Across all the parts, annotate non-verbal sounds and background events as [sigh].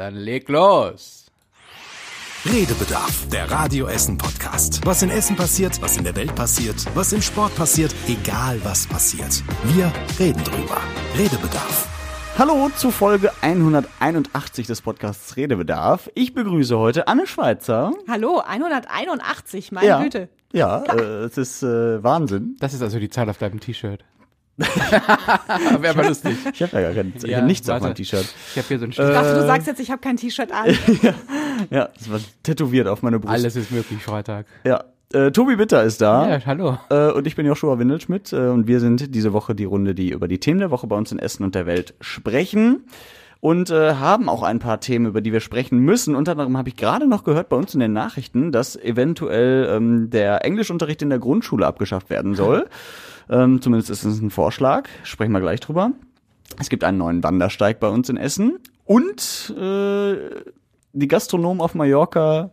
Dann leg los. Redebedarf, der Radio Essen Podcast. Was in Essen passiert, was in der Welt passiert, was im Sport passiert, egal was passiert. Wir reden drüber. Redebedarf. Hallo zu Folge 181 des Podcasts Redebedarf. Ich begrüße heute Anne Schweizer. Hallo, 181, meine ja, Güte. Ja, äh, es ist äh, Wahnsinn. Das ist also die Zahl auf deinem T-Shirt. [laughs] Wäre aber lustig. Ich habe ja gar kein, ich Ja, hab nichts auf warte. meinem T-Shirt. Ich habe hier so ein Ich Stück. dachte, du sagst jetzt, ich habe kein T-Shirt an. [laughs] Ja, das war tätowiert auf meine Brust. Alles ist möglich Freitag. Ja. Äh, Tobi Bitter ist da. Ja, hallo. Äh, und ich bin Joshua Windelschmidt äh, und wir sind diese Woche die Runde, die über die Themen der Woche bei uns in Essen und der Welt sprechen. Und äh, haben auch ein paar Themen, über die wir sprechen müssen. Unter anderem habe ich gerade noch gehört bei uns in den Nachrichten, dass eventuell ähm, der Englischunterricht in der Grundschule abgeschafft werden soll. [laughs] ähm, zumindest ist es ein Vorschlag. Sprechen wir gleich drüber. Es gibt einen neuen Wandersteig bei uns in Essen. Und äh, die Gastronomen auf Mallorca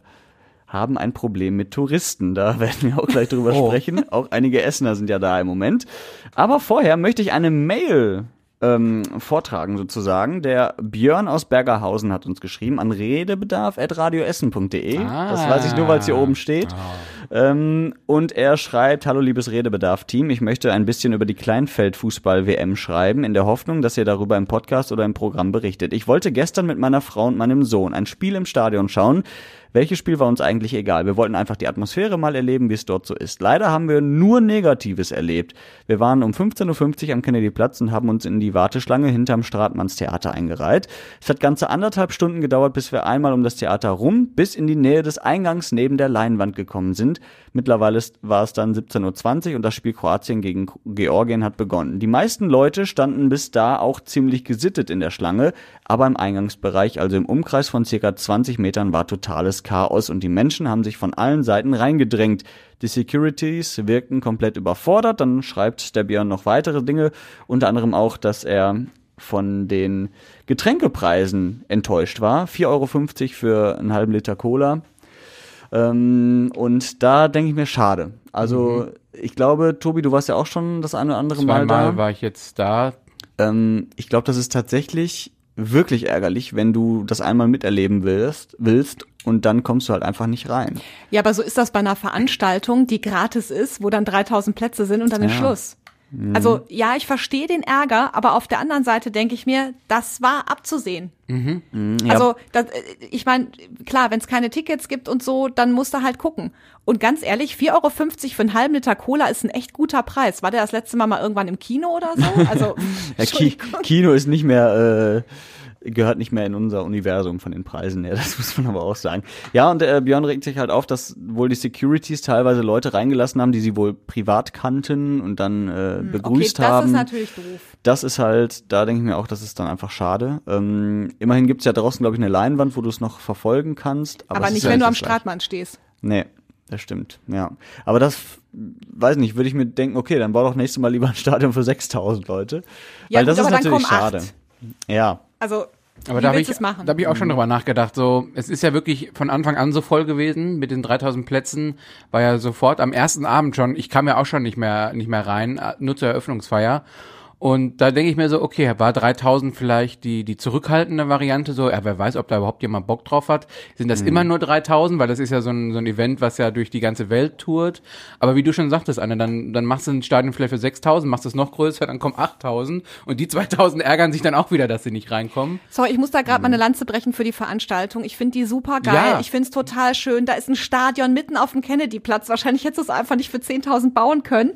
haben ein Problem mit Touristen. Da [laughs] werden wir auch gleich drüber Oh. sprechen. Auch einige Essener sind ja da im Moment. Aber vorher möchte ich eine Mail ähm, vortragen sozusagen. Der Björn aus Bergerhausen hat uns geschrieben an redebedarf.radioessen.de. Ah. Das weiß ich nur, weil es hier oben steht. Ähm, und er schreibt, hallo liebes Redebedarf-Team, ich möchte ein bisschen über die Kleinfeldfußball-WM schreiben, in der Hoffnung, dass ihr darüber im Podcast oder im Programm berichtet. Ich wollte gestern mit meiner Frau und meinem Sohn ein Spiel im Stadion schauen. Welches Spiel war uns eigentlich egal? Wir wollten einfach die Atmosphäre mal erleben, wie es dort so ist. Leider haben wir nur Negatives erlebt. Wir waren um 15.50 Uhr am Kennedy-Platz und haben uns in die Warteschlange hinterm Stratmannstheater eingereiht. Es hat ganze anderthalb Stunden gedauert, bis wir einmal um das Theater rum bis in die Nähe des Eingangs neben der Leinwand gekommen sind. Mittlerweile war es dann 17.20 Uhr und das Spiel Kroatien gegen Georgien hat begonnen. Die meisten Leute standen bis da auch ziemlich gesittet in der Schlange, aber im Eingangsbereich, also im Umkreis von circa 20 Metern, war totales Chaos und die Menschen haben sich von allen Seiten reingedrängt. Die Securities wirkten komplett überfordert. Dann schreibt der Björn noch weitere Dinge, unter anderem auch, dass er von den Getränkepreisen enttäuscht war. 4,50 Euro für einen halben Liter Cola. Ähm, und da denke ich mir, schade. Also ich glaube, Tobi, du warst ja auch schon das eine oder andere Mal da. Zweimal war ich jetzt da. Ähm, ich glaube, das ist tatsächlich wirklich ärgerlich, wenn du das einmal miterleben willst, willst und dann kommst du halt einfach nicht rein. Ja, aber so ist das bei einer Veranstaltung, die gratis ist, wo dann 3000 Plätze sind und dann ist Ja. Schluss. Also ja, ich verstehe den Ärger, aber auf der anderen Seite denke ich mir, das war abzusehen. Ja. Also das, äh, ich meine, klar, wenn es keine Tickets gibt und so, dann musst du halt gucken. Und ganz ehrlich, 4,50 Euro für einen halben Liter Cola ist ein echt guter Preis. War der das letzte Mal mal irgendwann im Kino oder so? Also, [laughs] Ja, Ki. Kino ist nicht mehr, äh, gehört nicht mehr in unser Universum von den Preisen her, [laughs] das muss man aber auch sagen. Ja, und äh, Björn regt sich halt auf, dass wohl die Securities teilweise Leute reingelassen haben, die sie wohl privat kannten und dann äh, okay, begrüßt das haben. ist natürlich doof. Das ist halt, da denke ich mir auch, das ist dann einfach schade. Ähm, immerhin gibt's ja draußen, glaube ich, eine Leinwand, wo du es noch verfolgen kannst. Aber, Aber, es nicht, ja wenn du am das. Stratmann stehst. Nee, das stimmt, ja. Aber das, weiß nicht, würde ich mir denken, okay, dann bau doch nächstes Mal lieber ein Stadion für 6000 Leute. Ja, Weil gut, das aber ist dann natürlich schade. acht. Ja, Also, Aber wie da habe willst ich, du es machen? da hab ich auch schon drüber nachgedacht. So, es ist ja wirklich von Anfang an so voll gewesen mit den 3000 Plätzen. War ja sofort am ersten Abend schon. Ich kam ja auch schon nicht mehr nicht mehr rein, äh, nur zur Eröffnungsfeier. Und da denke ich mir so, okay, war 3000 vielleicht die, die zurückhaltende Variante so, ja, wer weiß, ob da überhaupt jemand Bock drauf hat. Sind das immer nur 3000, weil das ist ja so ein, so ein Event, was ja durch die ganze Welt tourt. Aber wie du schon sagtest, Anne, dann, dann machst du ein Stadion vielleicht für 6000, machst es noch größer, dann kommen 8000 und die 2000 ärgern sich dann auch wieder, dass sie nicht reinkommen. Sorry, ich muss da gerade mal eine Lanze brechen für die Veranstaltung. Ich finde die super geil. Ja. Ich finde es total schön. Da ist ein Stadion mitten auf dem Kennedy-Platz. Wahrscheinlich hättest du es einfach nicht für 10.000 bauen können.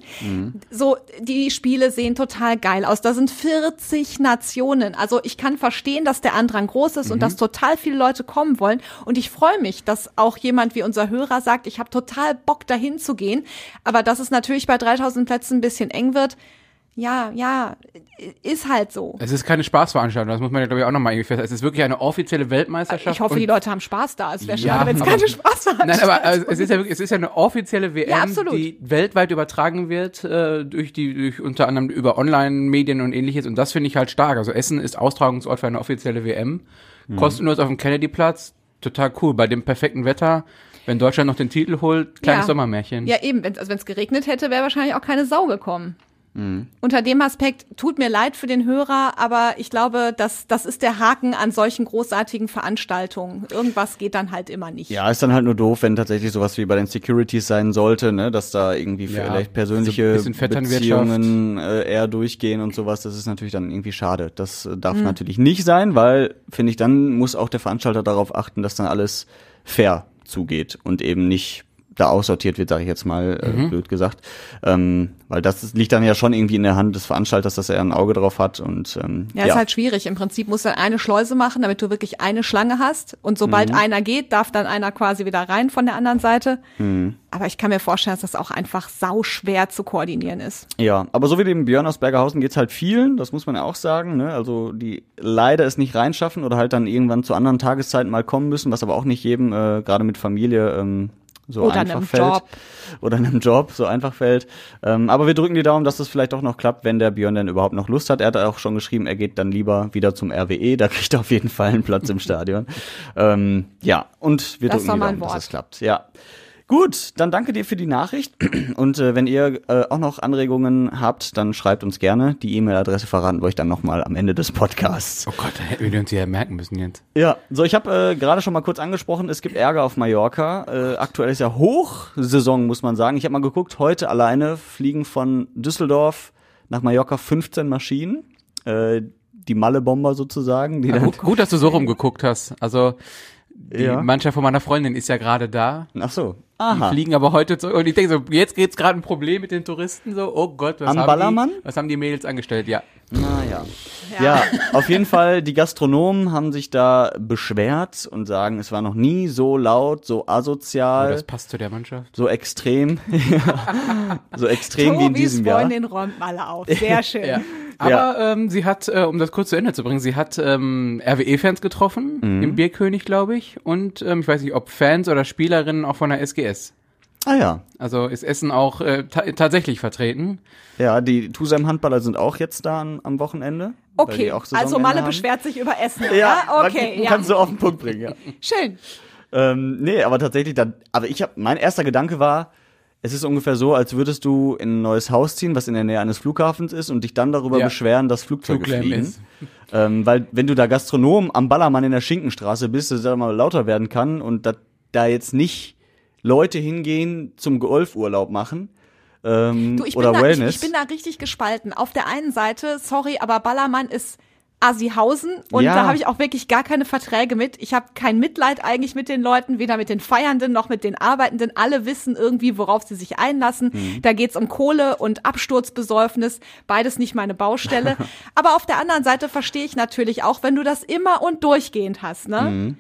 So, die Spiele sehen total geil aus. Da sind 40 Nationen. Also ich kann verstehen, dass der Andrang groß ist und dass total viele Leute kommen wollen. Und ich freue mich, dass auch jemand wie unser Hörer sagt, ich habe total Bock dahin zu gehen. Aber dass es natürlich bei 3.000 Plätzen ein bisschen eng wird, ja, ja, ist halt so. Es ist keine Spaßveranstaltung, das muss man ja glaube ich auch nochmal irgendwie festhalten. Es ist wirklich eine offizielle Weltmeisterschaft. Ich hoffe, und- die Leute haben Spaß da. Es wäre Ja, schade, wenn es keine Spaß hat. Nein, aber also, es ist ja wirklich, es ist ja eine offizielle WM, Ja, die weltweit übertragen wird äh, durch die durch unter anderem über Online-Medien und ähnliches und das finde ich halt stark. Also Essen ist Austragungsort für eine offizielle WM, Mhm. kostenlos auf dem Kennedy-Platz, total cool. Bei dem perfekten Wetter, wenn Deutschland noch den Titel holt, kleines Ja. Sommermärchen. Ja, eben. Wenn, also wenn es geregnet hätte, wäre wahrscheinlich auch keine Sau gekommen. Unter dem Aspekt tut mir leid für den Hörer, aber ich glaube, das, das ist der Haken an solchen großartigen Veranstaltungen. Irgendwas geht dann halt immer nicht. Ja, ist dann halt nur doof, wenn tatsächlich sowas wie bei den Securities sein sollte, ne, dass da irgendwie Ja, vielleicht persönliche so ein bisschen Vetternwirtschaft. Beziehungen äh, eher durchgehen und sowas. Das ist natürlich dann irgendwie schade. Das äh, darf Mhm. natürlich nicht sein, weil, finde ich, dann muss auch der Veranstalter darauf achten, dass dann alles fair zugeht und eben nicht da aussortiert wird, sage ich jetzt mal, äh, Mhm. blöd gesagt. Ähm, weil das liegt dann ja schon irgendwie in der Hand des Veranstalters, dass er ein Auge drauf hat und ähm, Ja, ist halt schwierig. Im Prinzip musst du dann eine Schleuse machen, damit du wirklich eine Schlange hast. Und sobald einer geht, darf dann einer quasi wieder rein von der anderen Seite. Aber ich kann mir vorstellen, dass das auch einfach sau schwer zu koordinieren ist. Ja, aber so wie dem Björn aus Bergerhausen geht's halt vielen, das muss man ja auch sagen, ne? Also die leider es nicht reinschaffen oder halt dann irgendwann zu anderen Tageszeiten mal kommen müssen, was aber auch nicht jedem, äh, gerade mit Familie, ähm, so Oder einfach einem fällt. Job. Oder einem Job so einfach fällt. Ähm, aber wir drücken die Daumen, dass das vielleicht auch noch klappt, wenn der Björn denn überhaupt noch Lust hat. Er hat auch schon geschrieben, er geht dann lieber wieder zum RWE, da kriegt er auf jeden Fall einen Platz im Stadion. [laughs] Ähm, ja, und wir Das drücken die Daumen, dass es klappt. Ja. Gut, dann danke dir für die Nachricht. [clears throat] Und äh, wenn ihr äh, auch noch Anregungen habt, dann schreibt uns gerne. Die E-Mail-Adresse verraten wir euch dann nochmal am Ende des Podcasts. Oh Gott, da hätten wir uns ja merken müssen jetzt. Ja, so ich habe äh, gerade schon mal kurz angesprochen, es gibt Ärger auf Mallorca. Äh, aktuell ist ja Hochsaison, muss man sagen. Ich habe mal geguckt, heute alleine fliegen von Düsseldorf nach Mallorca 15 Maschinen. Äh, die Malle-Bomber sozusagen. Die Ja, gut, dass du so rumgeguckt hast. Also die Ja. Mannschaft von meiner Freundin ist ja gerade da. ach so, Die aha. fliegen aber heute zurück. Und ich denke so, jetzt geht's gerade ein Problem mit den Touristen. So, oh Gott, was Am haben Ballermann? die, was haben die Mädels angestellt? Ja. Naja. Ja. [laughs] auf jeden Fall, die Gastronomen haben sich da beschwert und sagen, es war noch nie so laut, so Oh, asozial, das passt zu der Mannschaft. so extrem. [laughs] so extrem wie in Tobis diesem Jahr. Freundin räumt mal auf. Sehr [laughs] schön. Ja. Aber ähm, sie hat, äh, um das kurz zu Ende zu bringen, sie hat ähm, RWE-Fans getroffen, Mhm. im Bierkönig, glaube ich. Und ähm, ich weiß nicht, ob Fans oder Spielerinnen auch von der SGS. Ah ja. Also ist Essen auch äh, ta tatsächlich vertreten. Ja, die Tusem Handballer sind auch jetzt da am, am Wochenende. Okay, auch also Malle haben. beschwert sich über Essen. Ja, Ja, man- okay, man ja. Kannst du auf den Punkt bringen, ja. Schön. ähm, nee, aber tatsächlich dann, aber ich habe, mein erster Gedanke war, es ist ungefähr so, als würdest du in ein neues Haus ziehen, was in der Nähe eines Flughafens ist und dich dann darüber Ja. beschweren, dass Flugzeuge Fluglärm fliegen. ist. Ähm, weil wenn du da Gastronom am Ballermann in der Schinkenstraße bist, dass da mal lauter werden kann und da, da jetzt nicht Leute hingehen zum Golfurlaub machen ähm, Du, ich oder bin, da, ich, Wellness. ich bin da richtig gespalten. Auf der einen Seite, sorry, aber Ballermann ist Assihausen und Ja. da habe ich auch wirklich gar keine Verträge mit. Ich habe kein Mitleid eigentlich mit den Leuten, weder mit den Feiernden noch mit den Arbeitenden. Alle wissen irgendwie, worauf sie sich einlassen. Mhm. Da geht's um Kohle und Absturzbesäufnis. Beides nicht meine Baustelle. [laughs] aber auf der anderen Seite verstehe ich natürlich auch, wenn du das immer und durchgehend hast, ne? Mhm.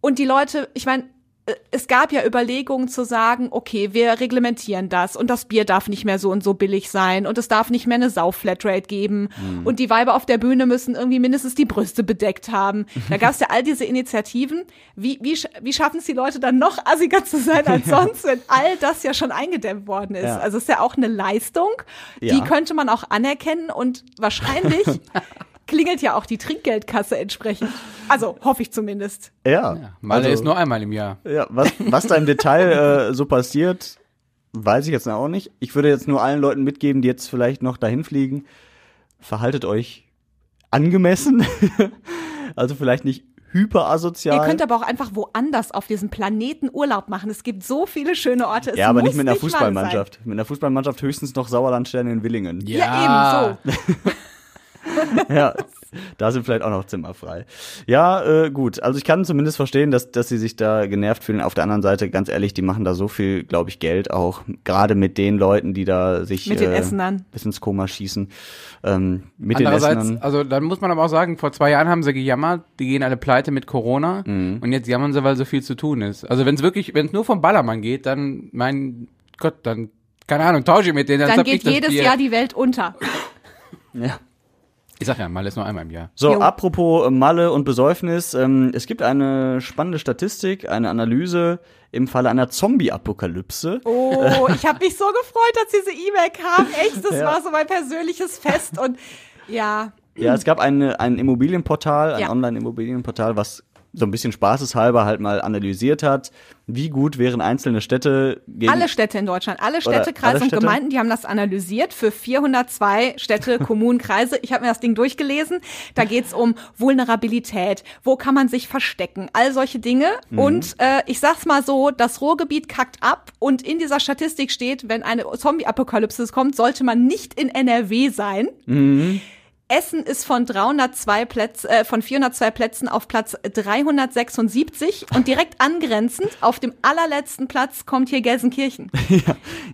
Und die Leute, ich meine, es gab ja Überlegungen zu sagen, okay, wir reglementieren das und das Bier darf nicht mehr so und so billig sein und es darf nicht mehr eine Sau-Flatrate geben und die Weiber auf der Bühne müssen irgendwie mindestens die Brüste bedeckt haben. Da gab es ja all diese Initiativen. Wie, wie, wie schaffen es die Leute dann noch assiger zu sein als [laughs] sonst, wenn all das ja schon eingedämmt worden ist? Ja. Also es ist ja auch eine Leistung, die Ja. könnte man auch anerkennen und wahrscheinlich [laughs] klingelt ja auch die Trinkgeldkasse entsprechend. Also hoffe ich zumindest. ja, Malle also- ist nur einmal im Jahr. Ja, was, was da im Detail äh, so passiert, weiß ich jetzt auch nicht. Ich würde jetzt nur allen Leuten mitgeben, die jetzt vielleicht noch dahin fliegen, verhaltet euch angemessen. [laughs] also vielleicht nicht hyperasozial. Ihr könnt aber auch einfach woanders auf diesem Planeten Urlaub machen. Es gibt so viele schöne Orte. Es ja, aber muss nicht mit einer Fußballmannschaft. Mit einer Fußballmannschaft höchstens noch Sauerlandsterne in Willingen. Sein. Ja, eben so. [laughs] [laughs] Ja, da sind vielleicht auch noch Zimmer frei. Ja, äh, gut. Also ich kann zumindest verstehen, dass, dass sie sich da genervt fühlen. Auf der anderen Seite, ganz ehrlich, die machen da so viel, glaube ich, Geld auch. Gerade mit den Leuten, die da sich Mit den äh, Essenern. bis ins Koma schießen. Ähm, mit den Andererseits, Essenern. also dann muss man aber auch sagen, vor zwei Jahren haben sie gejammert, die gehen alle pleite mit Corona Mhm. und jetzt jammern sie, weil so viel zu tun ist. Also wenn es wirklich, wenn es nur vom Ballermann geht, dann, mein Gott, dann, keine Ahnung, tausche ich mit denen, dann, Dann geht jedes Bier. Jahr die Welt unter. Ja. Ich sag ja, mal ist nur einmal im Jahr. So, Jo. apropos äh, Malle und Besäufnis. Ähm, es gibt eine spannende Statistik, eine Analyse im Falle einer Zombie-Apokalypse. Oh, [laughs] ich habe mich so gefreut, dass diese E-Mail kam. Echt, das Ja. war so mein persönliches Fest. Und ja, Ja, es gab eine, ein Immobilienportal, ein Ja. Online-Immobilienportal, was so ein bisschen spaßeshalber halt mal analysiert hat, wie gut wären einzelne Städte gegen Alle Städte in Deutschland, alle Städte, alle Kreise und Städte? Gemeinden, die haben das analysiert für 402 Städte, [laughs] Kommunen, Kreise. Ich habe mir das Ding durchgelesen. Da geht's um Vulnerabilität, wo kann man sich verstecken, all solche Dinge. Mhm. Und äh, ich sag's mal so, das Ruhrgebiet kackt ab und in dieser Statistik steht, wenn eine Zombie-Apokalypse kommt, sollte man nicht in NRW sein. Mhm. Essen ist von 302 Plätz, äh, von 402 Plätzen auf Platz 376 und direkt angrenzend auf dem allerletzten Platz kommt hier Gelsenkirchen. [laughs]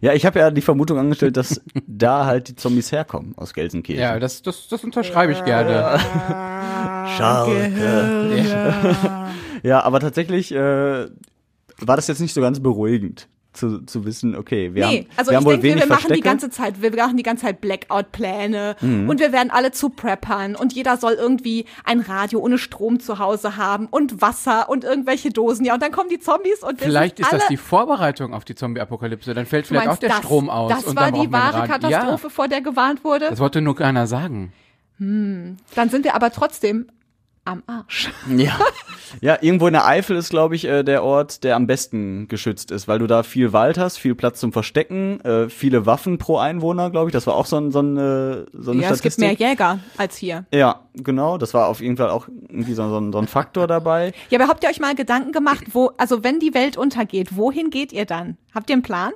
Ja, ich habe ja die Vermutung angestellt, dass [laughs] da halt die Zombies herkommen aus Gelsenkirchen. Ja, das, das, das unterschreibe ich gerne. [laughs] Schalke. Ja, aber tatsächlich äh, war das jetzt nicht so ganz beruhigend zu, zu wissen, okay, wir Nee, haben, also wir ich denke, wenig wir machen die ganze Zeit, wir machen die ganze Zeit Blackout-Pläne Mhm. und wir werden alle zu Preppern und jeder soll irgendwie ein Radio ohne Strom zu Hause haben und Wasser und irgendwelche Dosen. Ja, und dann kommen die Zombies und wir Vielleicht sind ist alle das die Vorbereitung auf die Zombie-Apokalypse. Dann fällt vielleicht auch meinst, der das, Strom aus. Das und war dann die wahre. Katastrophe, Ja, vor der gewarnt wurde. das wollte nur keiner sagen. Dann sind wir aber trotzdem am Arsch. [laughs] [laughs] Ja. ja, irgendwo in der Eifel ist, glaube ich, äh, der Ort, der am besten geschützt ist, weil du da viel Wald hast, viel Platz zum Verstecken, äh, viele Waffen pro Einwohner, glaube ich. Das war auch so, ein, so, ein, äh, so eine Ja, es gibt Statistik. mehr Jäger als hier. Ja, genau. Das war auf jeden Fall auch irgendwie so, so, ein, so ein Faktor dabei. Ja, aber habt ihr euch mal Gedanken gemacht, wo, also wenn die Welt untergeht, wohin geht ihr dann? Habt ihr einen Plan?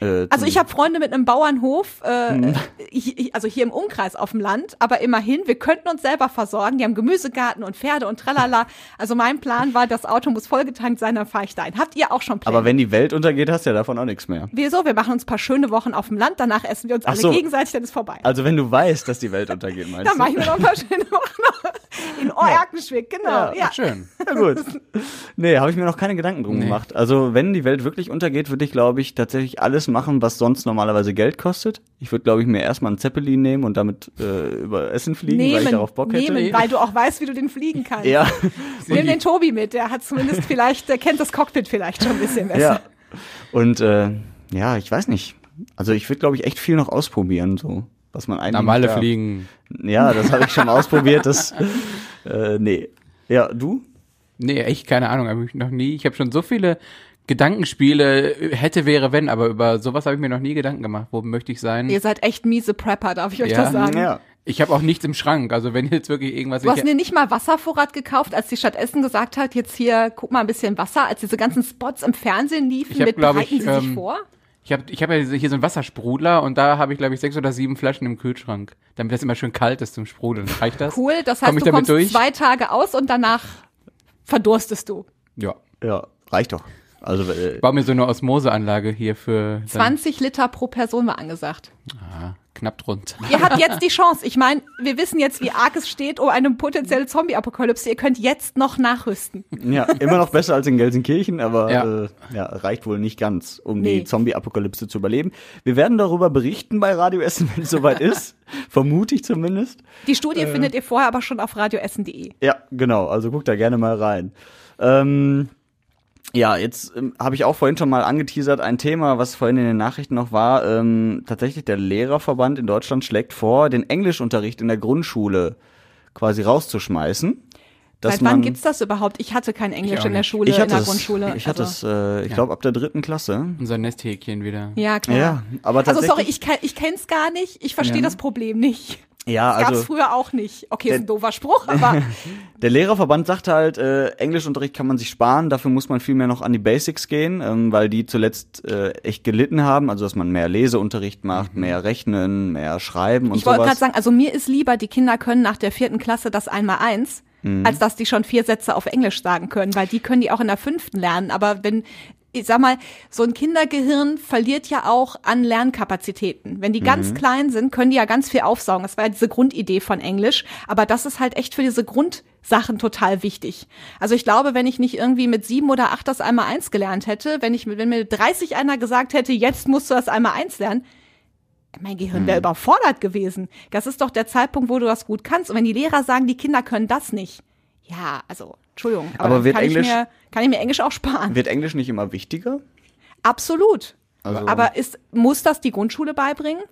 Äh, Also ich habe Freunde mit einem Bauernhof, äh, ich, also hier im Umkreis auf dem Land, aber immerhin, wir könnten uns selber versorgen. Die haben Gemüsegarten und Pferde und tralala. Also mein Plan war, das Auto muss vollgetankt sein, dann fahre ich dahin. Habt ihr auch schon Pläne? aber wenn die Welt untergeht, hast du ja davon auch nichts mehr. Wieso? Wir machen uns ein paar schöne Wochen auf dem Land, danach essen wir uns Ach alle so. gegenseitig, dann ist vorbei. Also wenn du weißt, dass die Welt untergeht, meinst Dann du? mache ich mir noch ein paar schöne Wochen in Erkenschwick, genau. Ja. Schön. Ja, gut. [laughs] Nee, habe ich mir noch keine Gedanken drum Nee. gemacht. Also, wenn die Welt wirklich untergeht, würde ich, glaube ich, tatsächlich alles machen, was sonst normalerweise Geld kostet. Ich würde, glaube ich, mir erstmal einen Zeppelin nehmen und damit äh, über Essen fliegen, weil ich Nehmen, darauf Bock hätte. nehmen, weil du auch weißt, wie du den fliegen kannst. Ja, [laughs] Nimm den Tobi mit, der hat zumindest vielleicht, der kennt das Cockpit vielleicht schon ein bisschen besser. ja. Und äh, ja, ich weiß nicht. Also ich würde, glaube ich, echt viel noch ausprobieren, so was man eigentlich. Nicht darf. fliegen. Ja, das habe ich schon mal ausprobiert. Das, [laughs] äh, nee. Ja, du? Nee, echt keine Ahnung, habe ich noch nie. Ich habe schon so viele Gedankenspiele, äh, hätte, wäre, wenn, aber über sowas habe ich mir noch nie Gedanken gemacht. Wo möchte ich sein? Ihr seid echt miese Prepper, darf ich euch Ja. das sagen? Ja. Ich habe auch nichts im Schrank. Also wenn jetzt wirklich irgendwas... Du hast dir nicht mal Wasservorrat gekauft, als die Stadt Essen gesagt hat, jetzt hier, guck mal ein bisschen Wasser, als diese ganzen Spots im Fernsehen liefen, Ich hab, mit bereiten ich, sie sich ähm, vor? ich habe ich hab ja hier so einen Wassersprudler und da habe ich, glaube ich, sechs oder sieben Flaschen im Kühlschrank. Damit das immer schön kalt ist zum Sprudeln. Reicht das? Cool, das Komm heißt, ich du damit kommst durch? zwei Tage aus und danach verdurstest du. Ja. Ja, reicht doch. Also äh, Ich baue mir so eine Osmoseanlage hier für dann, 20 Liter pro Person war angesagt. ah, knapp drunter. Ihr habt [laughs] jetzt die Chance. Ich meine, wir wissen jetzt, wie arg es steht um eine potenzielle Zombie-Apokalypse. Ihr könnt jetzt noch nachrüsten. Ja, immer noch besser als in Gelsenkirchen, aber Ja. Äh, ja, reicht wohl nicht ganz, um Nee. die Zombie-Apokalypse zu überleben. Wir werden darüber berichten bei Radio Essen, wenn es soweit [laughs] ist. Vermute ich zumindest. Die Studie findet ihr vorher aber schon auf radioessen.de. Ja, genau. Also guckt da gerne mal rein. Ähm, ja, jetzt ähm, habe ich auch vorhin schon mal angeteasert, ein Thema, was vorhin in den Nachrichten noch war. Ähm, tatsächlich der Lehrerverband in Deutschland schlägt vor, den Englischunterricht in der Grundschule quasi rauszuschmeißen. dass Seit wann man- gibt's das überhaupt? Ich hatte kein Englisch in der. Schule, in der es, Grundschule. Ich hatte also, es, äh, ich glaube, ab der dritten Klasse. Unser Nesthäkchen wieder. Ja, klar. Ja, aber also tatsächlich. sorry, ich, kenn- ich kenn's gar nicht. Ich verstehe Ja. das Problem nicht. Ja, Das gab's also früher auch nicht. Okay, ist ein Der- doofer Spruch, aber [laughs] der Lehrerverband sagt halt, äh, Englischunterricht kann man sich sparen, dafür muss man viel mehr noch an die Basics gehen, ähm, weil die zuletzt äh, echt gelitten haben, also dass man mehr Leseunterricht macht, mehr Rechnen, mehr Schreiben und ich wollte gerade sagen, also mir ist lieber, die Kinder können nach der vierten Klasse das einmal eins, Mhm. als dass die schon vier Sätze auf Englisch sagen können, weil die können die auch in der fünften lernen. Aber wenn, ich sag mal, so ein Kindergehirn verliert ja auch an Lernkapazitäten. Wenn die Mhm. ganz klein sind, können die ja ganz viel aufsaugen. Das war ja diese Grundidee von Englisch. Aber das ist halt echt für diese Grundsachen total wichtig. Also ich glaube, wenn ich nicht irgendwie mit sieben oder acht das einmal eins gelernt hätte, wenn ich, wenn mir 30 einer gesagt hätte, jetzt musst du das einmal eins lernen, mein Gehirn wäre überfordert gewesen. Das ist doch der Zeitpunkt, wo du das gut kannst. Und wenn die Lehrer sagen, die Kinder können das nicht, ja, also, Entschuldigung, aber, Aber wird kann, Englisch- ich mir, kann ich mir Englisch auch sparen. Wird Englisch nicht immer wichtiger? Absolut. Also- aber ist, muss das die Grundschule beibringen?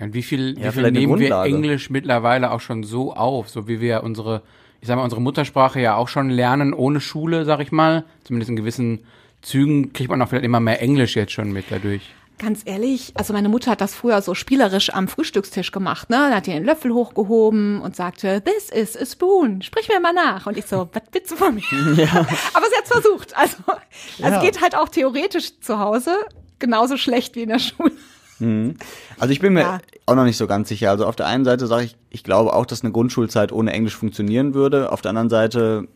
Und wie viel, Ja, wie viel nehmen wir. Englisch mittlerweile auch schon so auf, so wie wir unsere ich sag mal, unsere Muttersprache ja auch schon lernen ohne Schule, sag ich mal. Zumindest in gewissen Zügen kriegt man auch vielleicht immer mehr Englisch jetzt schon mit dadurch. Ganz ehrlich, also meine Mutter hat das früher so spielerisch am Frühstückstisch gemacht, ne? Da hat die den Löffel hochgehoben und sagte, this is a spoon, sprich mir mal nach. Und ich so, was willst du von mir? [laughs] Ja. Aber sie hat's versucht. Also, Ja. es geht halt auch theoretisch zu Hause genauso schlecht wie in der Schule. Also ich bin mir Ja. auch noch nicht so ganz sicher. Also auf der einen Seite sage ich, ich glaube auch, dass eine Grundschulzeit ohne Englisch funktionieren würde. Auf der anderen Seite,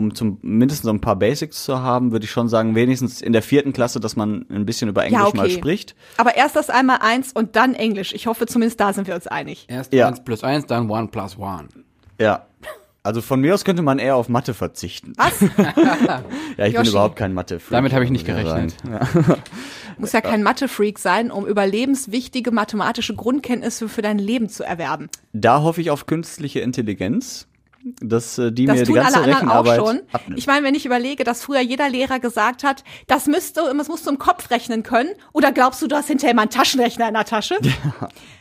um zum mindestens so ein paar Basics zu haben, würde ich schon sagen, wenigstens in der vierten Klasse, dass man ein bisschen über Englisch Ja, okay. mal spricht. Aber erst das einmal eins und dann Englisch. Ich hoffe, zumindest da sind wir uns einig. Erst Ja. eins plus eins, dann one plus one. Ja. Also von mir aus könnte man eher auf Mathe verzichten. Was? [laughs] Ja, ich Yoshi. bin überhaupt kein mathe Damit habe ich nicht gerechnet. [laughs] Muss ja kein Mathe-Freak sein, um überlebenswichtige mathematische Grundkenntnisse für dein Leben zu erwerben. Da hoffe ich auf künstliche Intelligenz, dass äh, die Das mir die tun ganze alle anderen auch Rechenarbeit schon. abnimmt. Ich meine, wenn ich überlege, dass früher jeder Lehrer gesagt hat, das müsste, das musst du im Kopf rechnen können. Oder glaubst du, du hast hinterher mal einen Taschenrechner in der Tasche?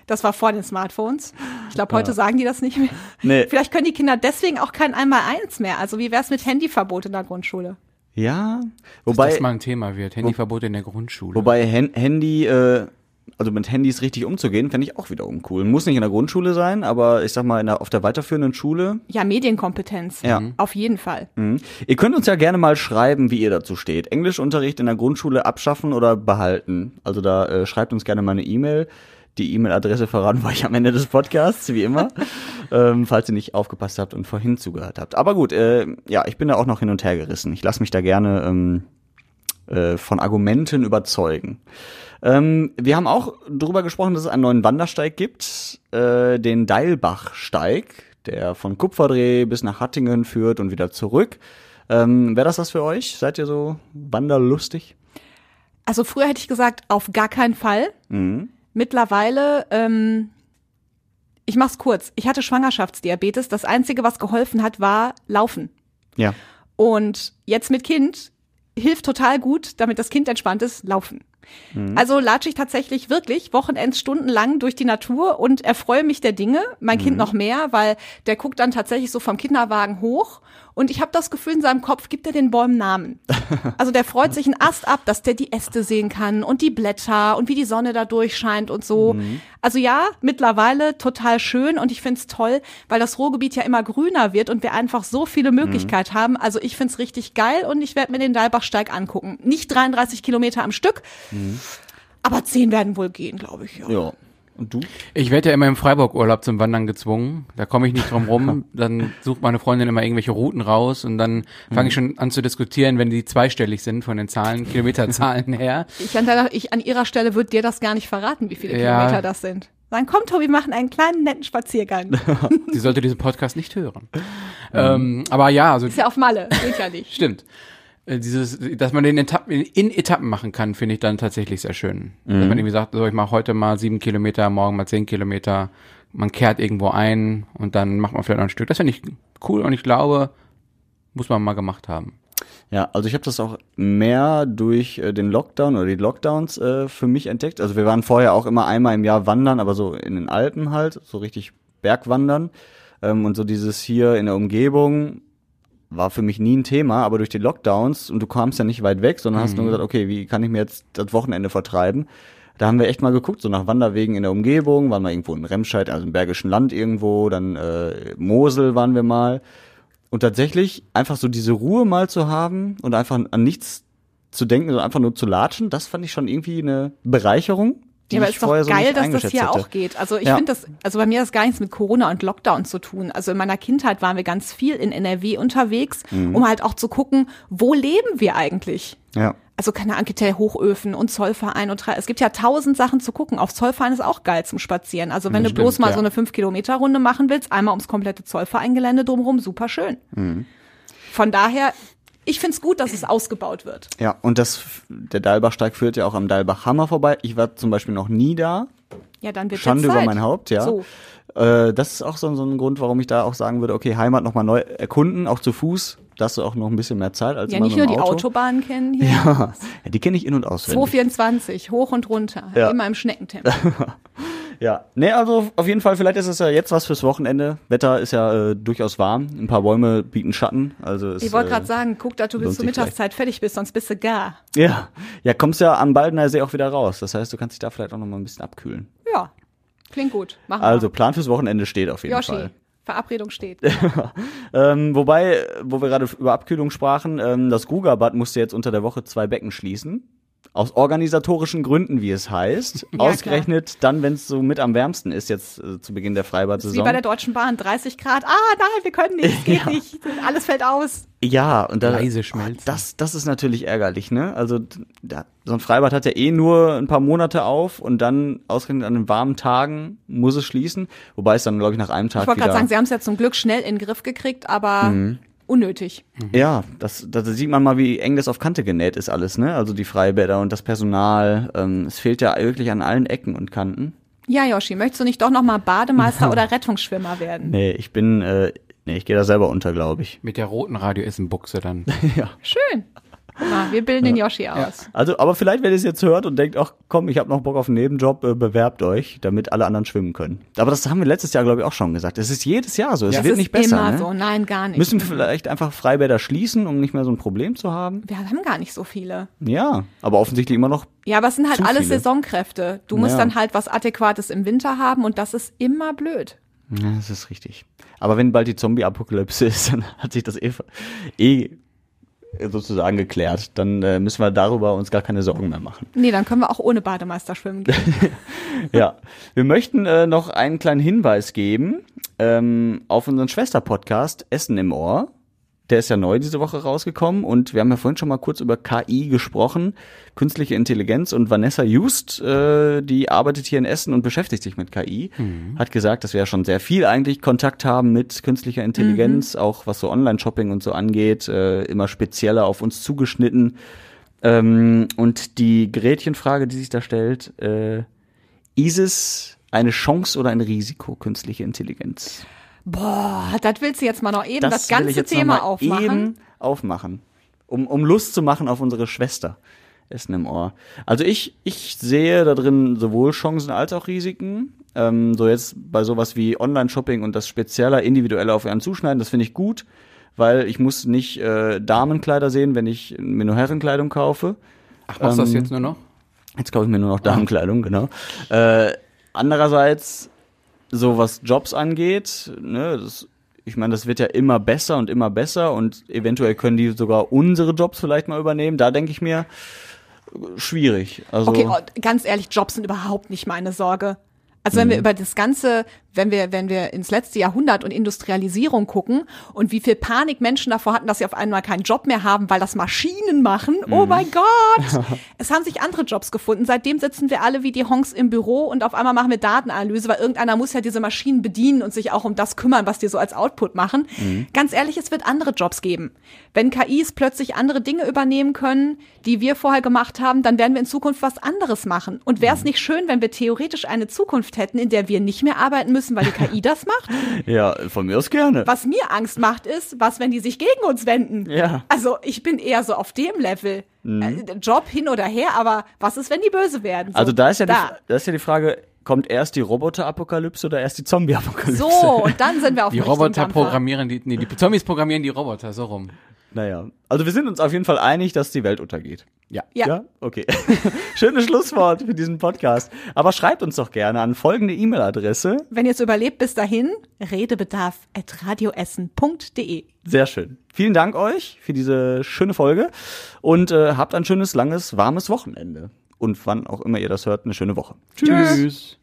Das war vor den Smartphones. Ich glaube, heute sagen die das nicht mehr. Nee. Vielleicht können die Kinder deswegen auch kein Einmal-Eins mehr. Also wie wär's mit Handyverbot in der Grundschule? ja, Dass wobei das mal ein Thema wird. Handyverbot in der Grundschule. Wobei Hen Handy, äh, also mit Handys richtig umzugehen, fände ich auch wiederum cool. Muss nicht in der Grundschule sein, aber ich sag mal, in der, auf der weiterführenden Schule. Ja, Medienkompetenz. Ja. Auf jeden Fall. Mhm. Ihr könnt uns ja gerne mal schreiben, wie ihr dazu steht. Englischunterricht in der Grundschule abschaffen oder behalten. Also da äh, schreibt uns gerne mal eine E-Mail. Die E-Mail-Adresse verraten wir euch am Ende des Podcasts, wie immer. [laughs] ähm, falls ihr nicht aufgepasst habt und vorhin zugehört habt. Aber gut, äh, ja, ich bin da auch noch hin und her gerissen. Ich lasse mich da gerne ähm, äh, von Argumenten überzeugen. Ähm, wir haben auch darüber gesprochen, dass es einen neuen Wandersteig gibt, äh, den Deilbachsteig, der von Kupferdreh bis nach Hattingen führt und wieder zurück. Ähm, Wäre das was für euch? Seid ihr so wanderlustig? Also früher hätte ich gesagt, auf gar keinen Fall. Mittlerweile, ähm, ich mach's kurz. Ich hatte Schwangerschaftsdiabetes. Das Einzige, was geholfen hat, war Laufen. Ja. Und jetzt mit Kind hilft total gut, damit das Kind entspannt ist, Laufen. Also latsche ich tatsächlich wirklich Wochenends stundenlang durch die Natur und erfreue mich der Dinge. Mein Kind noch mehr, weil der guckt dann tatsächlich so vom Kinderwagen hoch und ich habe das Gefühl, in seinem Kopf gibt er den Bäumen Namen. [laughs] Also der freut sich einen Ast ab, dass der die Äste sehen kann und die Blätter und wie die Sonne da durchscheint und so. Also ja, mittlerweile total schön und ich find's toll, weil das Ruhrgebiet ja immer grüner wird und wir einfach so viele Möglichkeiten haben. Also ich find's richtig geil und ich werde mir den Dalbachsteig angucken. Nicht 33 Kilometer am Stück, aber 10 werden wohl gehen, glaube ich. Ja. Ja. Und du? Ich werde ja immer im Freiburg-Urlaub zum Wandern gezwungen. Da komme ich nicht drum rum. [laughs] Dann sucht meine Freundin immer irgendwelche Routen raus und dann fange ich schon an zu diskutieren, wenn die zweistellig sind von den Zahlen, Kilometerzahlen [laughs] her. Ich, an, deiner, ich an ihrer Stelle würde dir das gar nicht verraten, wie viele Ja. Kilometer das sind. Sagen, komm Tobi, wir machen einen kleinen netten Spaziergang. [laughs] Sie sollte diesen Podcast nicht hören. Ähm, aber ja, also Ist ja auf Malle, geht ja nicht. stimmt. Äh, Dieses, dass man den Etappen, in Etappen machen kann, finde ich dann tatsächlich sehr schön. Dass man irgendwie sagt, so, ich mache heute mal sieben Kilometer, morgen mal zehn Kilometer. Man kehrt irgendwo ein und dann macht man vielleicht noch ein Stück. Das finde ich cool und ich glaube, muss man mal gemacht haben. Ja, also ich habe das auch mehr durch äh, den Lockdown oder die Lockdowns äh, für mich entdeckt. Also wir waren vorher auch immer einmal im Jahr wandern, aber so in den Alpen halt, so richtig Bergwandern. Ähm, und so dieses hier in der Umgebung war für mich nie ein Thema, aber durch die Lockdowns und du kamst ja nicht weit weg, sondern hast nur gesagt, okay, wie kann ich mir jetzt das Wochenende vertreiben? Da haben wir echt mal geguckt, so nach Wanderwegen in der Umgebung, waren wir irgendwo in Remscheid, also im Bergischen Land irgendwo, dann äh, Mosel waren wir mal. Und tatsächlich einfach so diese Ruhe mal zu haben und einfach an nichts zu denken, sondern einfach nur zu latschen, das fand ich schon irgendwie eine Bereicherung. Die Ja, aber ich ist doch vorher so geil, nicht dass das hier hätte. auch geht. Also ich Ja. finde das, also bei mir hat das gar nichts mit Corona und Lockdown zu tun. Also in meiner Kindheit waren wir ganz viel in NRW unterwegs, Mhm. um halt auch zu gucken, wo leben wir eigentlich? Ja. Also keine Ahnung, Hochöfen und Zollverein und es gibt ja tausend Sachen zu gucken. Auf Zollverein ist auch geil zum Spazieren. Also wenn du stimmt, bloß mal ja. so eine 5-Kilometer-Runde machen willst, einmal ums komplette Zollvereingelände drumherum, super schön. Mhm. Von daher, ich find's gut, dass es ausgebaut wird. Ja, und das, der Dalbachsteig führt ja auch am Dalbachhammer vorbei. Ich war zum Beispiel noch nie da. Ja, dann wird Schande über mein Haupt, ja. So. Äh, das ist auch so, so ein Grund, warum ich da auch sagen würde, okay, Heimat nochmal neu erkunden, auch zu Fuß. Da hast du auch noch ein bisschen mehr Zeit als Ja, nicht nur dem die Auto. Autobahnen kennen hier. Ja, [laughs] ja, die kenne ich in- und auswendig. 224, hoch und runter, Ja. immer im Schneckentempo. [laughs] Ja, nee, also auf jeden Fall, vielleicht ist es ja jetzt was fürs Wochenende. Wetter ist ja äh, durchaus warm. Ein paar Bäume bieten Schatten. Also es, Ich wollte äh, gerade sagen, guck, dass du bis zur Mittagszeit fertig bist, sonst bist du gar. Ja, ja, kommst ja am Baldener See auch wieder raus. Das heißt, du kannst dich da vielleicht auch noch mal ein bisschen abkühlen. Ja, klingt gut. Machen Also Plan fürs Wochenende steht auf wir. jeden Yoshi, Fall. Verabredung steht. [laughs] Ähm, wobei, wo wir gerade über Abkühlung sprachen, ähm, das Grugerbad musste jetzt unter der Woche zwei Becken schließen. Aus organisatorischen Gründen, wie es heißt. [laughs] Ja, Ausgerechnet dann, wenn es so mit am wärmsten ist, jetzt äh, zu Beginn der Wie Freibad-Saison. bei der Deutschen Bahn, 30 Grad. Ah, nein, wir können nicht, es [laughs] geht nicht. Alles fällt aus. Ja, und da, Leise schmelzen. Das, das ist natürlich ärgerlich, ne? Also da, so ein Freibad hat ja eh nur ein paar Monate auf und dann ausgerechnet an den warmen Tagen muss es schließen. Wobei es dann, glaube ich, nach einem Tag Ich wollte gerade sagen, sie haben es ja zum Glück schnell in den Griff gekriegt, aber Mhm. Unnötig. ja, das, da sieht man mal, wie eng das auf Kante genäht ist alles, ne? Also die Freibäder und das Personal. Ähm, es fehlt ja wirklich an allen Ecken und Kanten. Ja, Yoshi, möchtest du nicht doch noch mal Bademeister [laughs] oder Rettungsschwimmer werden? Nee, ich bin, äh, nee, ich gehe da selber unter, glaube ich. Mit der roten Radioessen-Buchse dann. [laughs] ja. Schön. Mal, wir bilden den Yoshi aus. Also, aber vielleicht, wenn ihr es jetzt hört und denkt, ach komm, ich habe noch Bock auf einen Nebenjob, äh, bewerbt euch, damit alle anderen schwimmen können. Aber das haben wir letztes Jahr, glaube ich, auch schon gesagt. Es ist jedes Jahr so. Es Ja. wird nicht besser. immer ne? so. Nein, gar nicht. Müssen wir vielleicht einfach Freibäder schließen, um nicht mehr so ein Problem zu haben? wir haben gar nicht so viele. Ja, aber offensichtlich immer noch. Ja, aber es sind halt alles viele. Saisonkräfte. Du musst Ja. dann halt was Adäquates im Winter haben und das ist immer blöd. Ja, das ist richtig. Aber wenn bald die Zombie-Apokalypse [laughs] ist, dann hat sich das eh, eh sozusagen geklärt. Dann äh, müssen wir darüber uns gar keine Sorgen mehr machen. Nee, dann können wir auch ohne Bademeister schwimmen gehen. [laughs] Ja, wir möchten äh, noch einen kleinen Hinweis geben ähm, auf unseren Schwester-Podcast Essen im Ohr. Der ist ja neu diese Woche rausgekommen und wir haben ja vorhin schon mal kurz über KI gesprochen, künstliche Intelligenz und Vanessa Just, äh, die arbeitet hier in Essen und beschäftigt sich mit KI, hat gesagt, dass wir ja schon sehr viel eigentlich Kontakt haben mit künstlicher Intelligenz, auch was so Online-Shopping und so angeht, äh, immer spezieller auf uns zugeschnitten. Ähm, und die Gretchenfrage, die sich da stellt, äh, ist es eine Chance oder ein Risiko, künstliche Intelligenz? Boah, das willst du jetzt mal noch eben das, will ganze ich jetzt Thema noch mal aufmachen. Eben aufmachen. Um, um Lust zu machen auf unsere Schwester. Essen im Ohr. Also ich, ich sehe da drin sowohl Chancen als auch Risiken. Ähm, so jetzt bei sowas wie Online-Shopping und das spezieller, individueller auf einen zuschneiden, das finde ich gut, weil ich muss nicht äh, Damenkleider sehen, wenn ich mir nur Herrenkleidung kaufe. Ach, machst du das Ähm, jetzt nur noch? Jetzt kaufe ich mir nur noch Damenkleidung, genau. Äh, andererseits, so was Jobs angeht, ne, das, ich meine, das wird ja immer besser und immer besser und eventuell können die sogar unsere Jobs vielleicht mal übernehmen. Da denke ich mir, schwierig. Also, Okay, oh, ganz ehrlich, Jobs sind überhaupt nicht meine Sorge. Also wenn wir Mhm. über das Ganze, wenn wir, wenn wir ins letzte Jahrhundert und Industrialisierung gucken und wie viel Panik Menschen davor hatten, dass sie auf einmal keinen Job mehr haben, weil das Maschinen machen. Oh Mhm. mein Gott! [laughs] es haben sich andere Jobs gefunden. Seitdem sitzen wir alle wie die Honks im Büro und auf einmal machen wir Datenanalyse, weil irgendeiner muss ja diese Maschinen bedienen und sich auch um das kümmern, was die so als Output machen. Mhm. Ganz ehrlich, es wird andere Jobs geben. Wenn KIs plötzlich andere Dinge übernehmen können, die wir vorher gemacht haben, dann werden wir in Zukunft was anderes machen. Und wäre es nicht schön, wenn wir theoretisch eine Zukunft hätten, in der wir nicht mehr arbeiten müssen, weil die KI [laughs] das macht? ja, von mir aus gerne. Was mir Angst macht, ist, was, wenn die sich gegen uns wenden? Ja. Also ich bin eher so auf dem Level. Äh, Job hin oder her, aber was ist, wenn die böse werden? So, Also da ist ja, da. Die, da ist ja die Frage, kommt erst die Roboter-Apokalypse oder erst die Zombie-Apokalypse? So, und dann sind wir auf Die Roboter Dampfer. programmieren die, nee, die Zombies programmieren die Roboter, so rum. Naja, also wir sind uns auf jeden Fall einig, dass die Welt untergeht. Ja. Ja. Okay. [laughs] Schönes Schlusswort für diesen Podcast. Aber schreibt uns doch gerne an folgende E-Mail-Adresse. Wenn ihr es überlebt bis dahin, redebedarf.radioessen.de. Sehr schön. Vielen Dank euch für diese schöne Folge und äh, habt ein schönes, langes, warmes Wochenende. Und wann auch immer ihr das hört, eine schöne Woche. Tschüss. Tschüss.